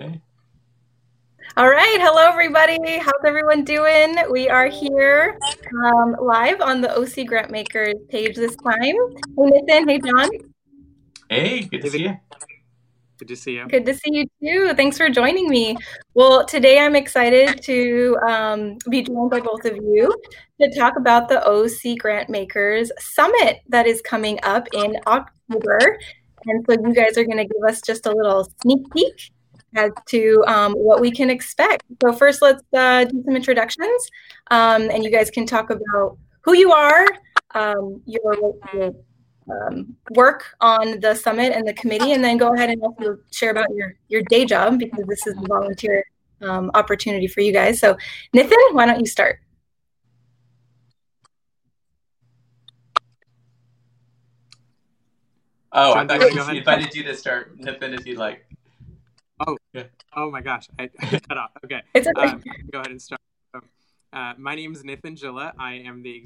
Okay. All right. Hello, everybody. How's everyone doing? We are here um, live on the OC Grantmakers page this time. Hey, Nathan. Hey, John. Hey, good to see you. Good to see you. Good to see you too. Thanks for joining me. Well, today I'm excited to um, be joined by both of you to talk about the OC Grantmakers Summit that is coming up in October. And so you guys are going to give us just a little sneak peek as to um, what we can expect. So first, let's uh, do some introductions, um, and you guys can talk about who you are, um, your, your um, work on the summit and the committee, and then go ahead and also share about your your day job because this is a volunteer um, opportunity for you guys. So, Nathan, why don't you start? Oh, I thought you invited you to start, Nathan, if you'd like. Oh, my gosh, I, I cut off. Okay, okay. Um, go ahead and start. uh, my name is Nithin Jilla. I am the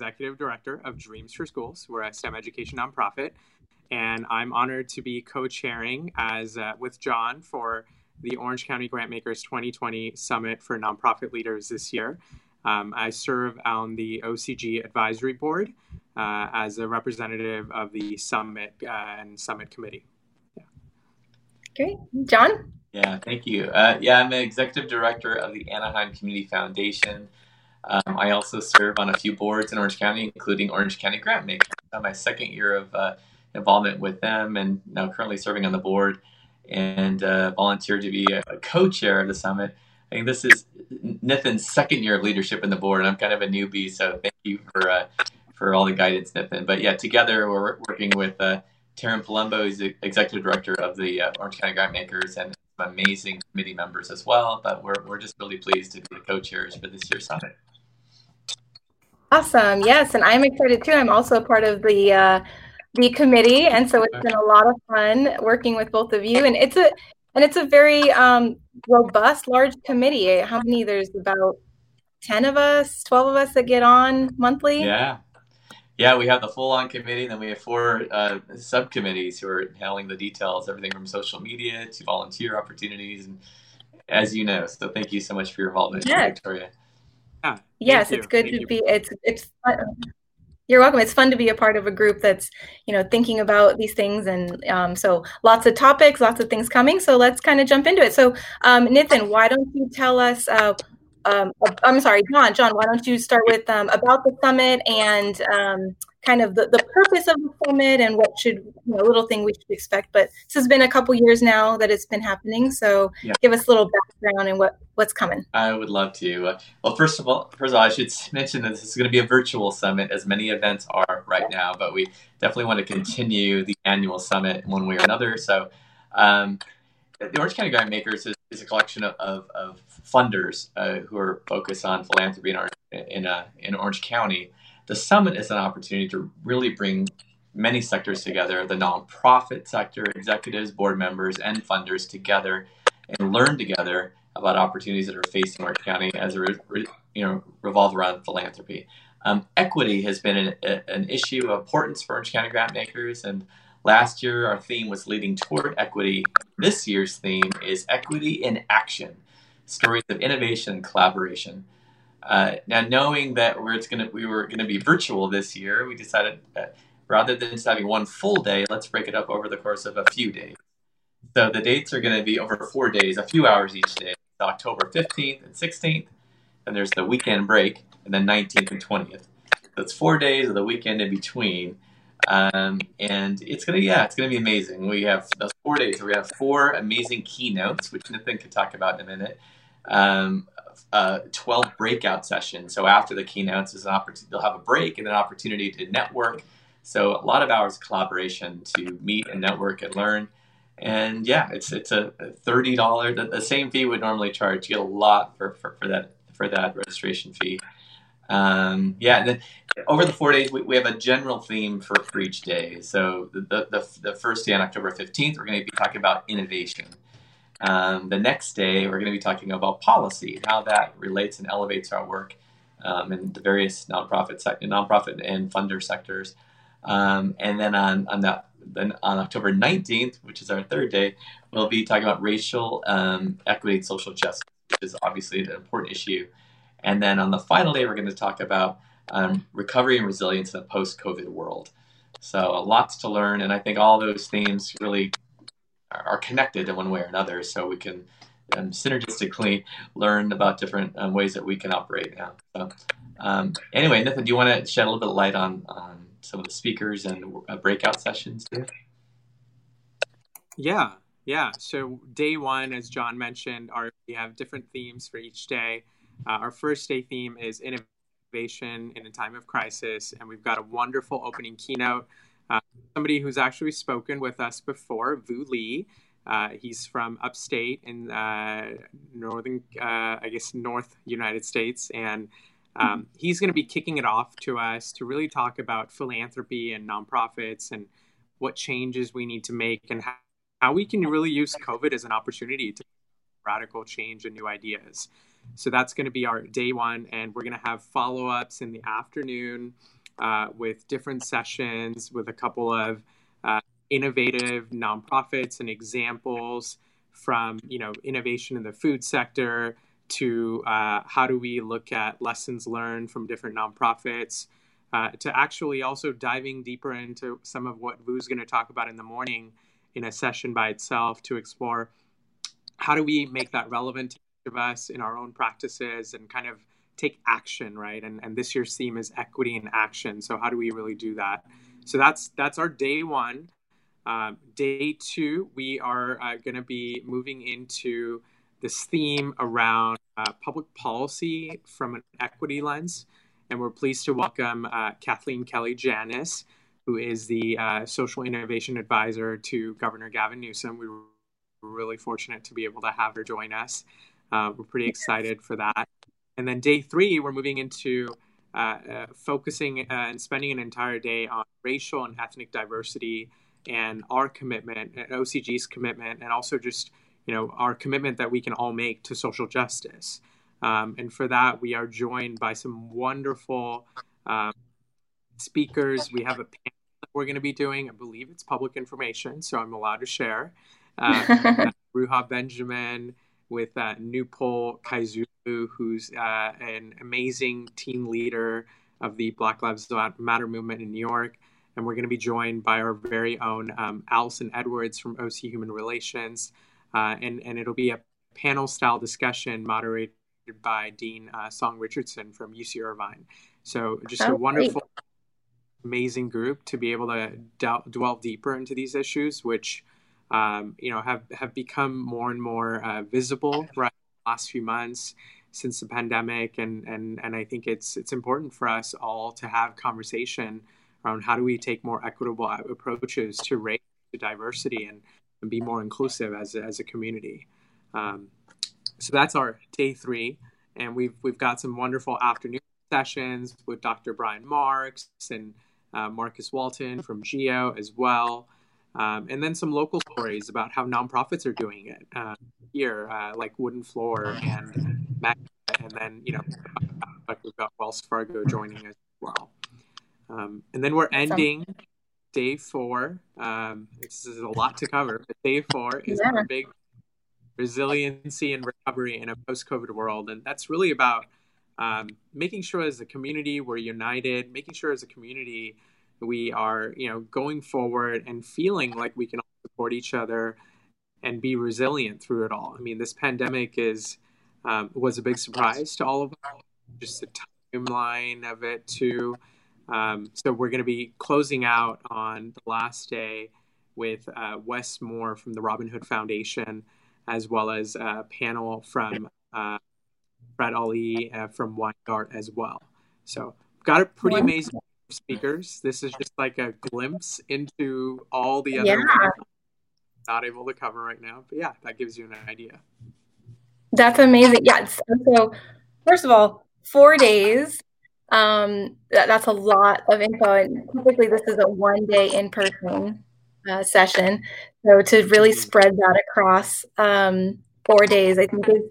executive director of Dreams for Schools. We're a STEM education nonprofit, and I'm honored to be co-chairing as uh, with John for the Orange County Grantmakers 2020 Summit for Nonprofit Leaders this year. Um, I serve on the OCG Advisory Board uh, as a representative of the Summit uh, and Summit Committee. Great. John? Yeah, thank you. Uh, yeah, I'm the executive director of the Anaheim Community Foundation. Um, I also serve on a few boards in Orange County, including Orange County Grantmakers. I'm my second year of uh, involvement with them and now currently serving on the board and uh, volunteered to be a, co-chair of the summit. I think this is Nathan's second year of leadership in the board, and I'm kind of a newbie, so thank you for uh, for all the guidance, Nathan. But yeah, together we're working with uh, Taryn Palumbo who's the executive director of the uh, Orange County Grantmakers and amazing committee members as well. But we're, we're just really pleased to be the co-chairs for this year's summit. Awesome. Yes, and I'm excited too. I'm also part of the uh, the committee, and so it's been a lot of fun working with both of you. And it's a and it's a very um, robust, large committee. How many? There's about ten of us, twelve of us that get on monthly. Yeah, yeah, we have the full on committee, and then we have four uh, subcommittees who are handling the details, everything from social media to volunteer opportunities, and as you know. So thank you so much for your involvement, yeah. Victoria. Yeah, yes, it's good thank to you. be. It's it's. Fun. You're welcome. It's fun to be a part of a group that's you know thinking about these things, and um, so lots of topics, lots of things coming. So let's kind of jump into it. So, um, Nathan, why don't you tell us? Uh, um, I'm sorry, John. John, why don't you start with um, about the summit and um, kind of the, the purpose of the summit and what should you know, little thing we should expect. But this has been a couple years now that it's been happening, so yeah. give us a little background and what what's coming. I would love to. Uh, well, first of all, first of all, I should mention that this is going to be a virtual summit, as many events are right now. But we definitely want to continue the annual summit one way or another. So. Um, the Orange County Grantmakers is, is a collection of, of, of funders uh, who are focused on philanthropy in, our, in, uh, in Orange County. The summit is an opportunity to really bring many sectors together the nonprofit sector, executives, board members, and funders together and learn together about opportunities that are facing Orange County as a re, you know revolve around philanthropy. Um, equity has been an, an, issue of importance for Orange County grant makers, and Last year, our theme was leading toward equity. This year's theme is equity in action stories of innovation and collaboration. Uh, now, knowing that we're, gonna, we were going to be virtual this year, we decided rather than just having one full day, let's break it up over the course of a few days. So the dates are going to be over four days, a few hours each day October 15th and 16th. And there's the weekend break, and then 19th and 20th. So it's four days of the weekend in between. Um, and it's gonna yeah, it's gonna be amazing. We have those four days. We have four amazing keynotes, which Nathan can talk about in a minute. Um, uh, 12 breakout sessions. So after the keynotes is an opportunity, they'll have a break and an opportunity to network. So a lot of hours of collaboration to meet and network and learn. And yeah, it's it's a thirty dollar the, the same fee would normally charge. You get a lot for, for, for that for that registration fee. Um, yeah, then over the four days, we, we have a general theme for, for each day. So the, the, the first day on October 15th, we're going to be talking about innovation. Um, the next day, we're going to be talking about policy, how that relates and elevates our work um, in the various nonprofit, sec- nonprofit and funder sectors. Um, and then on, on that then on October 19th, which is our third day, we'll be talking about racial um, equity and social justice, which is obviously an important issue. And then on the final day, we're going to talk about um, recovery and resilience in a post-COVID world. So lots to learn, and I think all those themes really are connected in one way or another. So we can um, synergistically learn about different um, ways that we can operate now. So um, anyway, Nathan, do you want to shed a little bit of light on, on some of the speakers and uh, breakout sessions? Yeah, yeah. So day one, as John mentioned, our, we have different themes for each day. Uh, our first day theme is innovation in a time of crisis, and we've got a wonderful opening keynote. Uh, somebody who's actually spoken with us before, Vu Le. Uh, he's from upstate in uh, northern, uh, I guess, North United States, and um, he's going to be kicking it off to us to really talk about philanthropy and nonprofits and what changes we need to make and how, how we can really use COVID as an opportunity to radical change and new ideas. So that's going to be our day one, and we're going to have follow ups in the afternoon uh, with different sessions with a couple of uh, innovative nonprofits and examples from you know innovation in the food sector to uh, how do we look at lessons learned from different nonprofits, uh, to actually also diving deeper into some of what Vu's going to talk about in the morning in a session by itself to explore how do we make that relevant to of us in our own practices and kind of take action, right? And, and this year's theme is equity in action. So how do we really do that? So that's that's our day one. Um, day two, we are uh, going to be moving into this theme around uh, public policy from an equity lens. And we're pleased to welcome uh, Kathleen Kelly Janus, who is the uh, social innovation advisor to Governor Gavin Newsom. We were really fortunate to be able to have her join us. Uh, we're pretty excited for that. And then day three, we're moving into uh, uh, focusing and spending an entire day on racial and ethnic diversity and our commitment, and OCG's commitment, and also just you know, our commitment that we can all make to social justice. Um, and for that, we are joined by some wonderful um, speakers. We have a panel that we're going to be doing. I believe it's public information, so I'm allowed to share. Uh, Ruha Benjamin with uh, Nupol Kiazolu, who's uh, an amazing team leader of the Black Lives Matter movement in New York. And we're going to be joined by our very own um, Allison Edwards from OC Human Relations uh, and and it'll be a panel style discussion moderated by Dean uh, Song Richardson from UC Irvine. So just oh, a wonderful, great. amazing group to be able to del- delve deeper into these issues, which um, you know have have become more and more uh, visible right the last few months since the pandemic, and and and I think it's it's important for us all to have conversation around how do we take more equitable approaches to race, to diversity, and and be more inclusive as as a community. Um, so that's our day three, and we've we've got some wonderful afternoon sessions with Dr. Brian Marks and uh, Marcus Walton from Geo as well, um, and then some local stories about how nonprofits are doing it uh, here, uh, like Wooden Floor and Mac, and then you know we've got Wells Fargo joining as well. Um, and then we're ending day four. Um, this is a lot to cover, but day four is yeah. our big resiliency and recovery in a post-COVID world, and that's really about um, making sure as a community we're united, making sure as a community we are, you know, going forward and feeling like we can all support each other and be resilient through it all. I mean, this pandemic is um, was a big surprise to all of us. Just the timeline of it too. Um, so we're going to be closing out on the last day with uh, Wes Moore from the Robin Hood Foundation, as well as a panel from uh, Brad Ali uh, from Weingart as well. So got a pretty amazing speakers. This is just like a glimpse into all the other yeah. not able to cover right now. But yeah, that gives you an idea. That's amazing. Yeah. So first of all, four days um, that, that's a lot of info. And typically, this is a one day in person uh, session. So to really spread that across um, four days, I think is,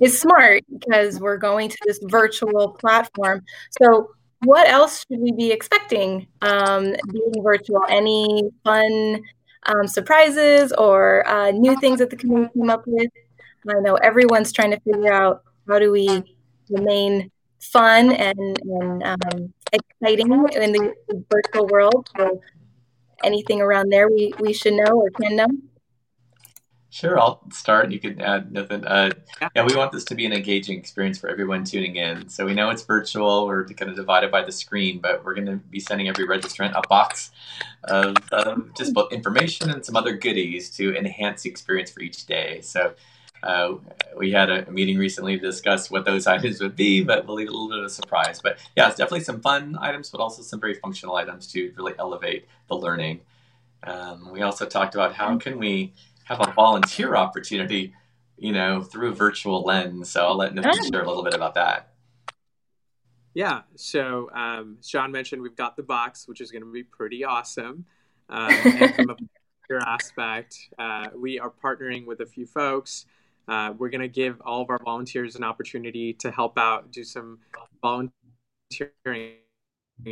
is smart because we're going to this virtual platform. So what else should we be expecting um, being virtual? Any fun um, surprises or uh, new things that the community came up with? I know everyone's trying to figure out how do we remain fun and, and um, exciting in the virtual world. So anything around there we, we should know or can know? Sure, I'll start. You can add nothing. Uh, yeah, we want this to be an engaging experience for everyone tuning in. So we know it's virtual. We're kind of divided by the screen, but we're going to be sending every registrant a box of just both information and some other goodies to enhance the experience for each day. So uh, we had a meeting recently to discuss what those items would be, but we'll leave a little bit of a surprise. But yeah, it's definitely some fun items, but also some very functional items to really elevate the learning. Um, we also talked about how can we have a volunteer opportunity, you know, through virtual lens. So I'll let Nathan share a little bit about that. Yeah. So um, John mentioned we've got the box, which is going to be pretty awesome. Um, and from a aspect, uh, we are partnering with a few folks. Uh, we're going to give all of our volunteers an opportunity to help out, do some volunteering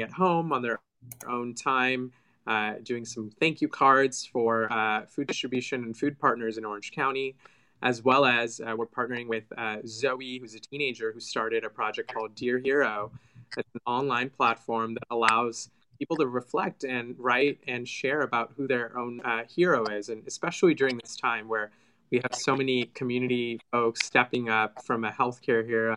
at home on their own time uh, doing some thank you cards for uh, food distribution and food partners in Orange County, as well as uh, we're partnering with uh, Zoe, who's a teenager who started a project called Dear Hero. It's an online platform that allows people to reflect and write and share about who their own uh, hero is, and especially during this time where we have so many community folks stepping up from a healthcare hero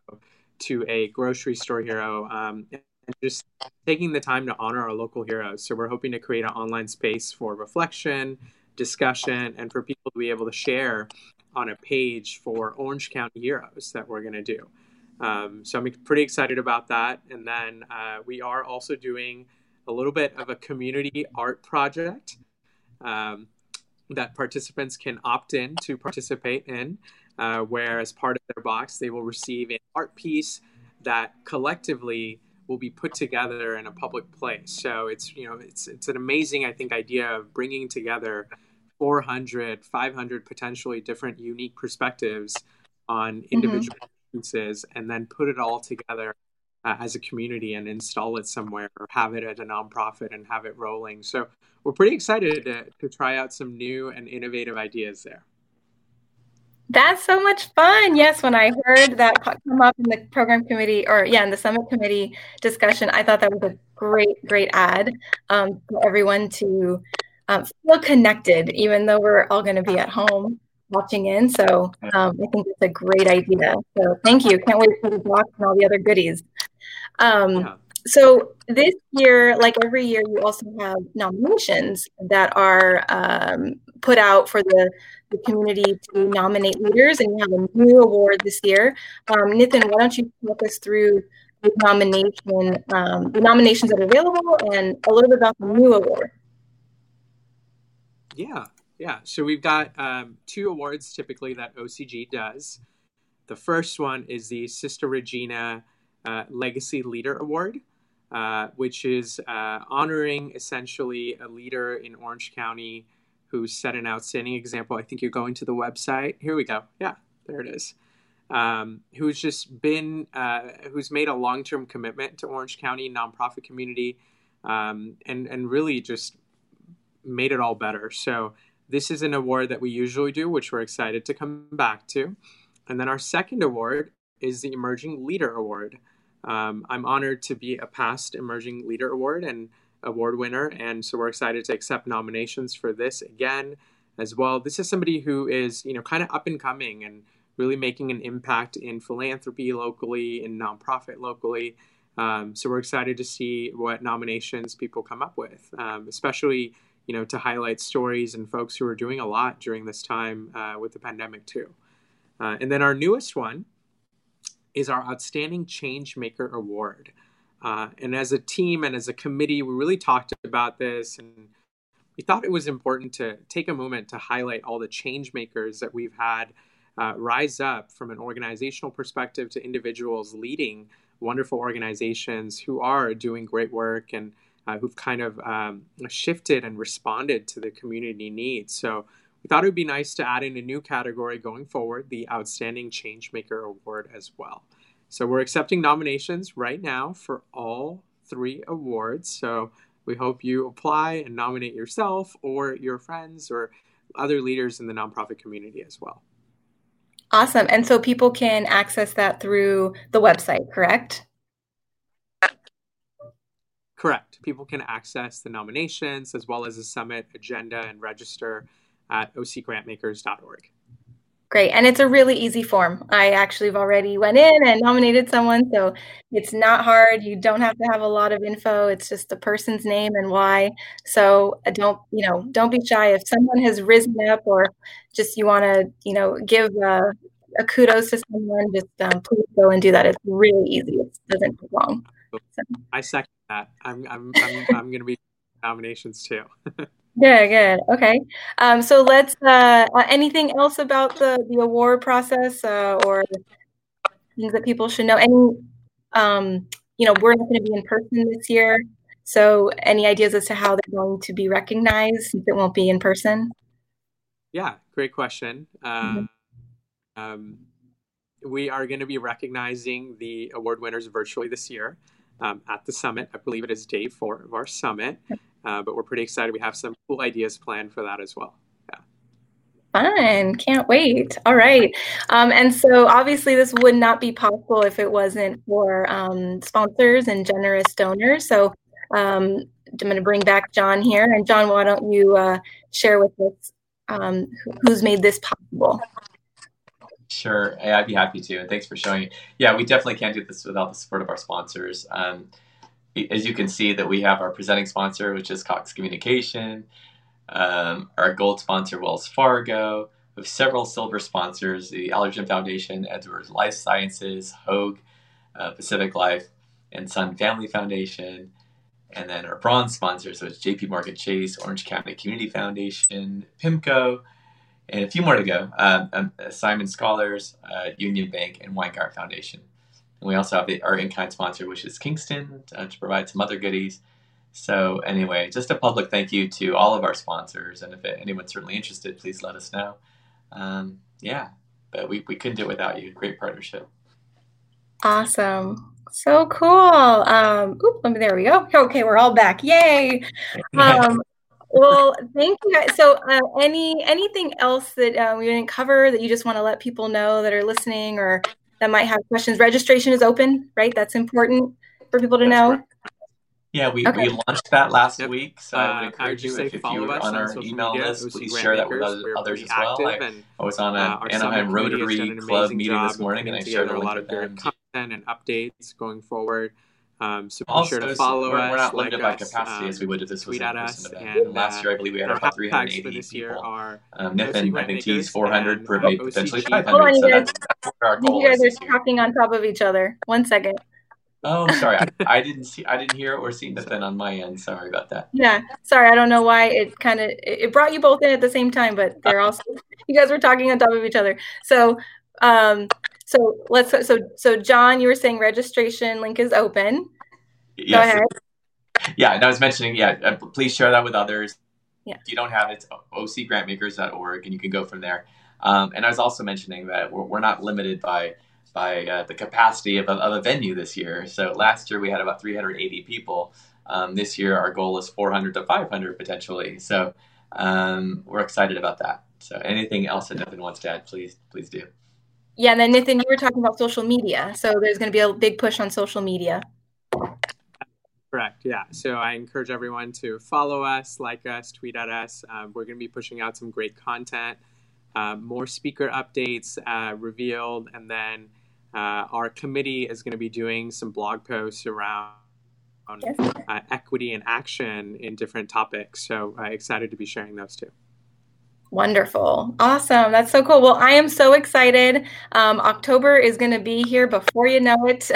to a grocery store hero. Um, and just taking the time to honor our local heroes. So we're hoping to create an online space for reflection, discussion, and for people to be able to share on a page for Orange County heroes that we're going to do. Um, so I'm pretty excited about that. And then uh, we are also doing a little bit of a community art project um, that participants can opt in to participate in, uh, where as part of their box, they will receive an art piece that collectively will be put together in a public place. So it's you know it's it's an amazing I think idea of bringing together 400, 500 potentially different unique perspectives on mm-hmm. individual mm-hmm. and then put it all together uh, as a community and install it somewhere or have it at a nonprofit and have it rolling. So we're pretty excited to, to try out some new and innovative ideas there. That's so much fun. Yes, when I heard that come up in the program committee or yeah, in the summit committee discussion, I thought that was a great, great ad um, for everyone to um, feel connected, even though we're all going to be at home watching in. So um, I think it's a great idea. So thank you. Can't wait for the box and all the other goodies. Um, yeah. So this year, like every year, you also have nominations that are um, put out for the the community to nominate leaders, and you have a new award this year. Um, Nathan, why don't you walk us through the nomination, um, the nominations that are available, and a little bit about the new award? Yeah, yeah. So we've got um, two awards typically that OCG does. The first one is the Sister Regina uh, Legacy Leader Award. Uh, which is uh, honoring essentially a leader in Orange County who set an outstanding example. I think you're going to the website. Here we go. Yeah, there it is. Um, who's just been, uh, who's made a long term commitment to Orange County nonprofit community um, and, and really just made it all better. So, this is an award that we usually do, which we're excited to come back to. And then our second award is the Emerging Leader Award. Um, I'm honored to be a past Emerging Leader Award, and award winner. And so we're excited to accept nominations for this again as well. This is somebody who is, you know, kind of up and coming and really making an impact in philanthropy locally, in nonprofit locally. Um, so we're excited to see what nominations people come up with, um, especially, you know, to highlight stories and folks who are doing a lot during this time uh, with the pandemic too. Uh, and then our newest one is our Outstanding Change Maker Award. Uh, and as a team and as a committee, we really talked about this and we thought it was important to take a moment to highlight all the change makers that we've had uh, rise up from an organizational perspective to individuals leading wonderful organizations who are doing great work and uh, who've kind of um, shifted and responded to the community needs. So we thought it would be nice to add in a new category going forward, the Outstanding Changemaker Award as well. So we're accepting nominations right now for all three awards. So we hope you apply and nominate yourself or your friends or other leaders in the nonprofit community as well. Awesome. And so people can access that through the website, correct? Correct. People can access the nominations as well as the summit agenda and register at ocgrantmakers.org. Great. And it's a really easy form. I actually have already went in and nominated someone. So it's not hard. You don't have to have a lot of info. It's just the person's name and why. So uh, don't, you know, don't be shy. If someone has risen up or just you want to, you know, give a, a, kudos to someone, just um, please go and do that. It's really easy. It doesn't take long. So. I second that. I'm, I'm, I'm, I'm going to be nominations too. Good, good. Okay. Um, so let's. Uh, uh, anything else about the the award process uh, or things that people should know? Any, um, you know, we're not going to be in person this year. So, any ideas as to how they're going to be recognized since it won't be in person? Yeah, great question. mm-hmm. um, we are going to be recognizing the award winners virtually this year um, at the summit. I believe it is day four of our summit. Uh, but we're pretty excited. We have some cool ideas planned for that as well. Yeah. Fun. Can't wait. All right. Um, and so obviously, this would not be possible if it wasn't for um, sponsors and generous donors. So um, I'm going to bring back John here. And John, why don't you uh, share with us um, who's made this possible? Sure, I'd be happy to. And thanks for showing. Yeah, we definitely can't do this without the support of our sponsors. Um, as you can see that we have our presenting sponsor, which is Cox Communication, um, our gold sponsor, Wells Fargo. Have several silver sponsors, the Allergan Foundation, Edwards Life Sciences, Hoag, uh, Pacific Life, and Sun Family Foundation. And then our bronze sponsors, so it's JP Morgan Chase, Orange County Community Foundation, PIMCO, and a few more to go. Um, um, Simon Scholars, uh, Union Bank, and Weingart Foundation. And we also have the, our in-kind sponsor, which is Kingston, uh, to provide some other goodies. So anyway, just a public thank you to all of our sponsors. And if anyone's certainly interested, please let us know. Um, yeah, but we, we couldn't do it without you. Great partnership. Awesome. So cool. Um, oop, me, there we go. Okay, we're all back. Yay. Um, well, thank you guys. So, uh, any anything else that uh, we didn't cover that you just want to let people know that are listening or that might have questions. Registration is open, right? That's important for people to That's know. Correct. Yeah, we, okay. we launched that last yep. week, so uh, I would encourage you if, if you were on our email media, list, please share that with others, others as well. I, I, was on an uh, Anaheim Rotary Club meeting this morning, and I shared a lot of their content and updates going forward. Um, so be also, sure to follow we're, us. We're not limited like by capacity um, as we would if this was an us event. And, Last year, I believe we had about 380 this year people. Are um, Nithin, I think he's 400 per maybe potentially 500. Hold on, you guys. So our goal you guys are talking on top of each other. One second. Oh, sorry. I, I, didn't see. I didn't hear or see Nithin on my end. Sorry about that. Yeah, sorry. I don't know why it kind of it brought you both in at the same time, but they're also you guys were talking on top of each other. So, um, so let's so so John, you were saying registration link is open. Yes. Go ahead. Yeah, and I was mentioning, yeah, uh, please share that with others. Yeah. If you don't have it, it's ocgrantmakers.org, and you can go from there. Um, and I was also mentioning that we're, we're not limited by by uh, the capacity of a, of a, venue this year. So last year we had about 380 people. Um, this year our goal is 400 to 500 potentially. So um, we're excited about that. So anything else that Nithin wants to add, please please do. Yeah, and then Nathan, you were talking about social media. So there's going to be a big push on social media. Correct. Yeah. So I encourage everyone to follow us, like us, tweet at us. Um, we're going to be pushing out some great content, uh, more speaker updates uh, revealed, and then uh, our committee is going to be doing some blog posts around yes. Uh, equity and action in different topics. So uh, excited to be sharing those too. Wonderful. Awesome. That's so cool. Well, I am so excited. Um, October is going to be here before you know it,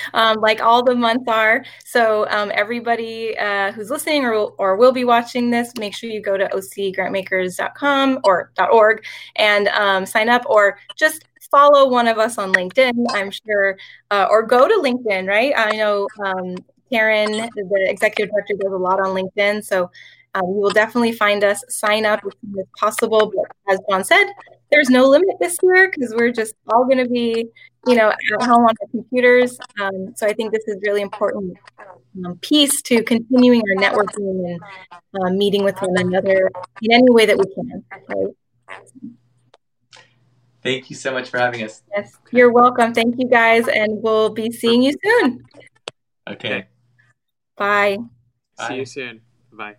um, like all the months are. So, um, everybody uh, who's listening or, or will be watching this, make sure you go to ocgrantmakers.com or .org and um, sign up or just follow one of us on LinkedIn, I'm sure, uh, or go to LinkedIn, right? I know um, Taryn, the executive director, does a lot on LinkedIn. So, um, you will definitely find us. Sign up as soon as possible. But as John said, there's no limit this year because we're just all going to be, you know, at home on our computers. Um, so I think this is really important um, piece to continuing our networking and uh, meeting with one another in any way that we can. Right? Thank you so much for having us. Yes, you're welcome. Thank you guys, and we'll be seeing you soon. Okay. Bye. Bye. See you soon. Bye.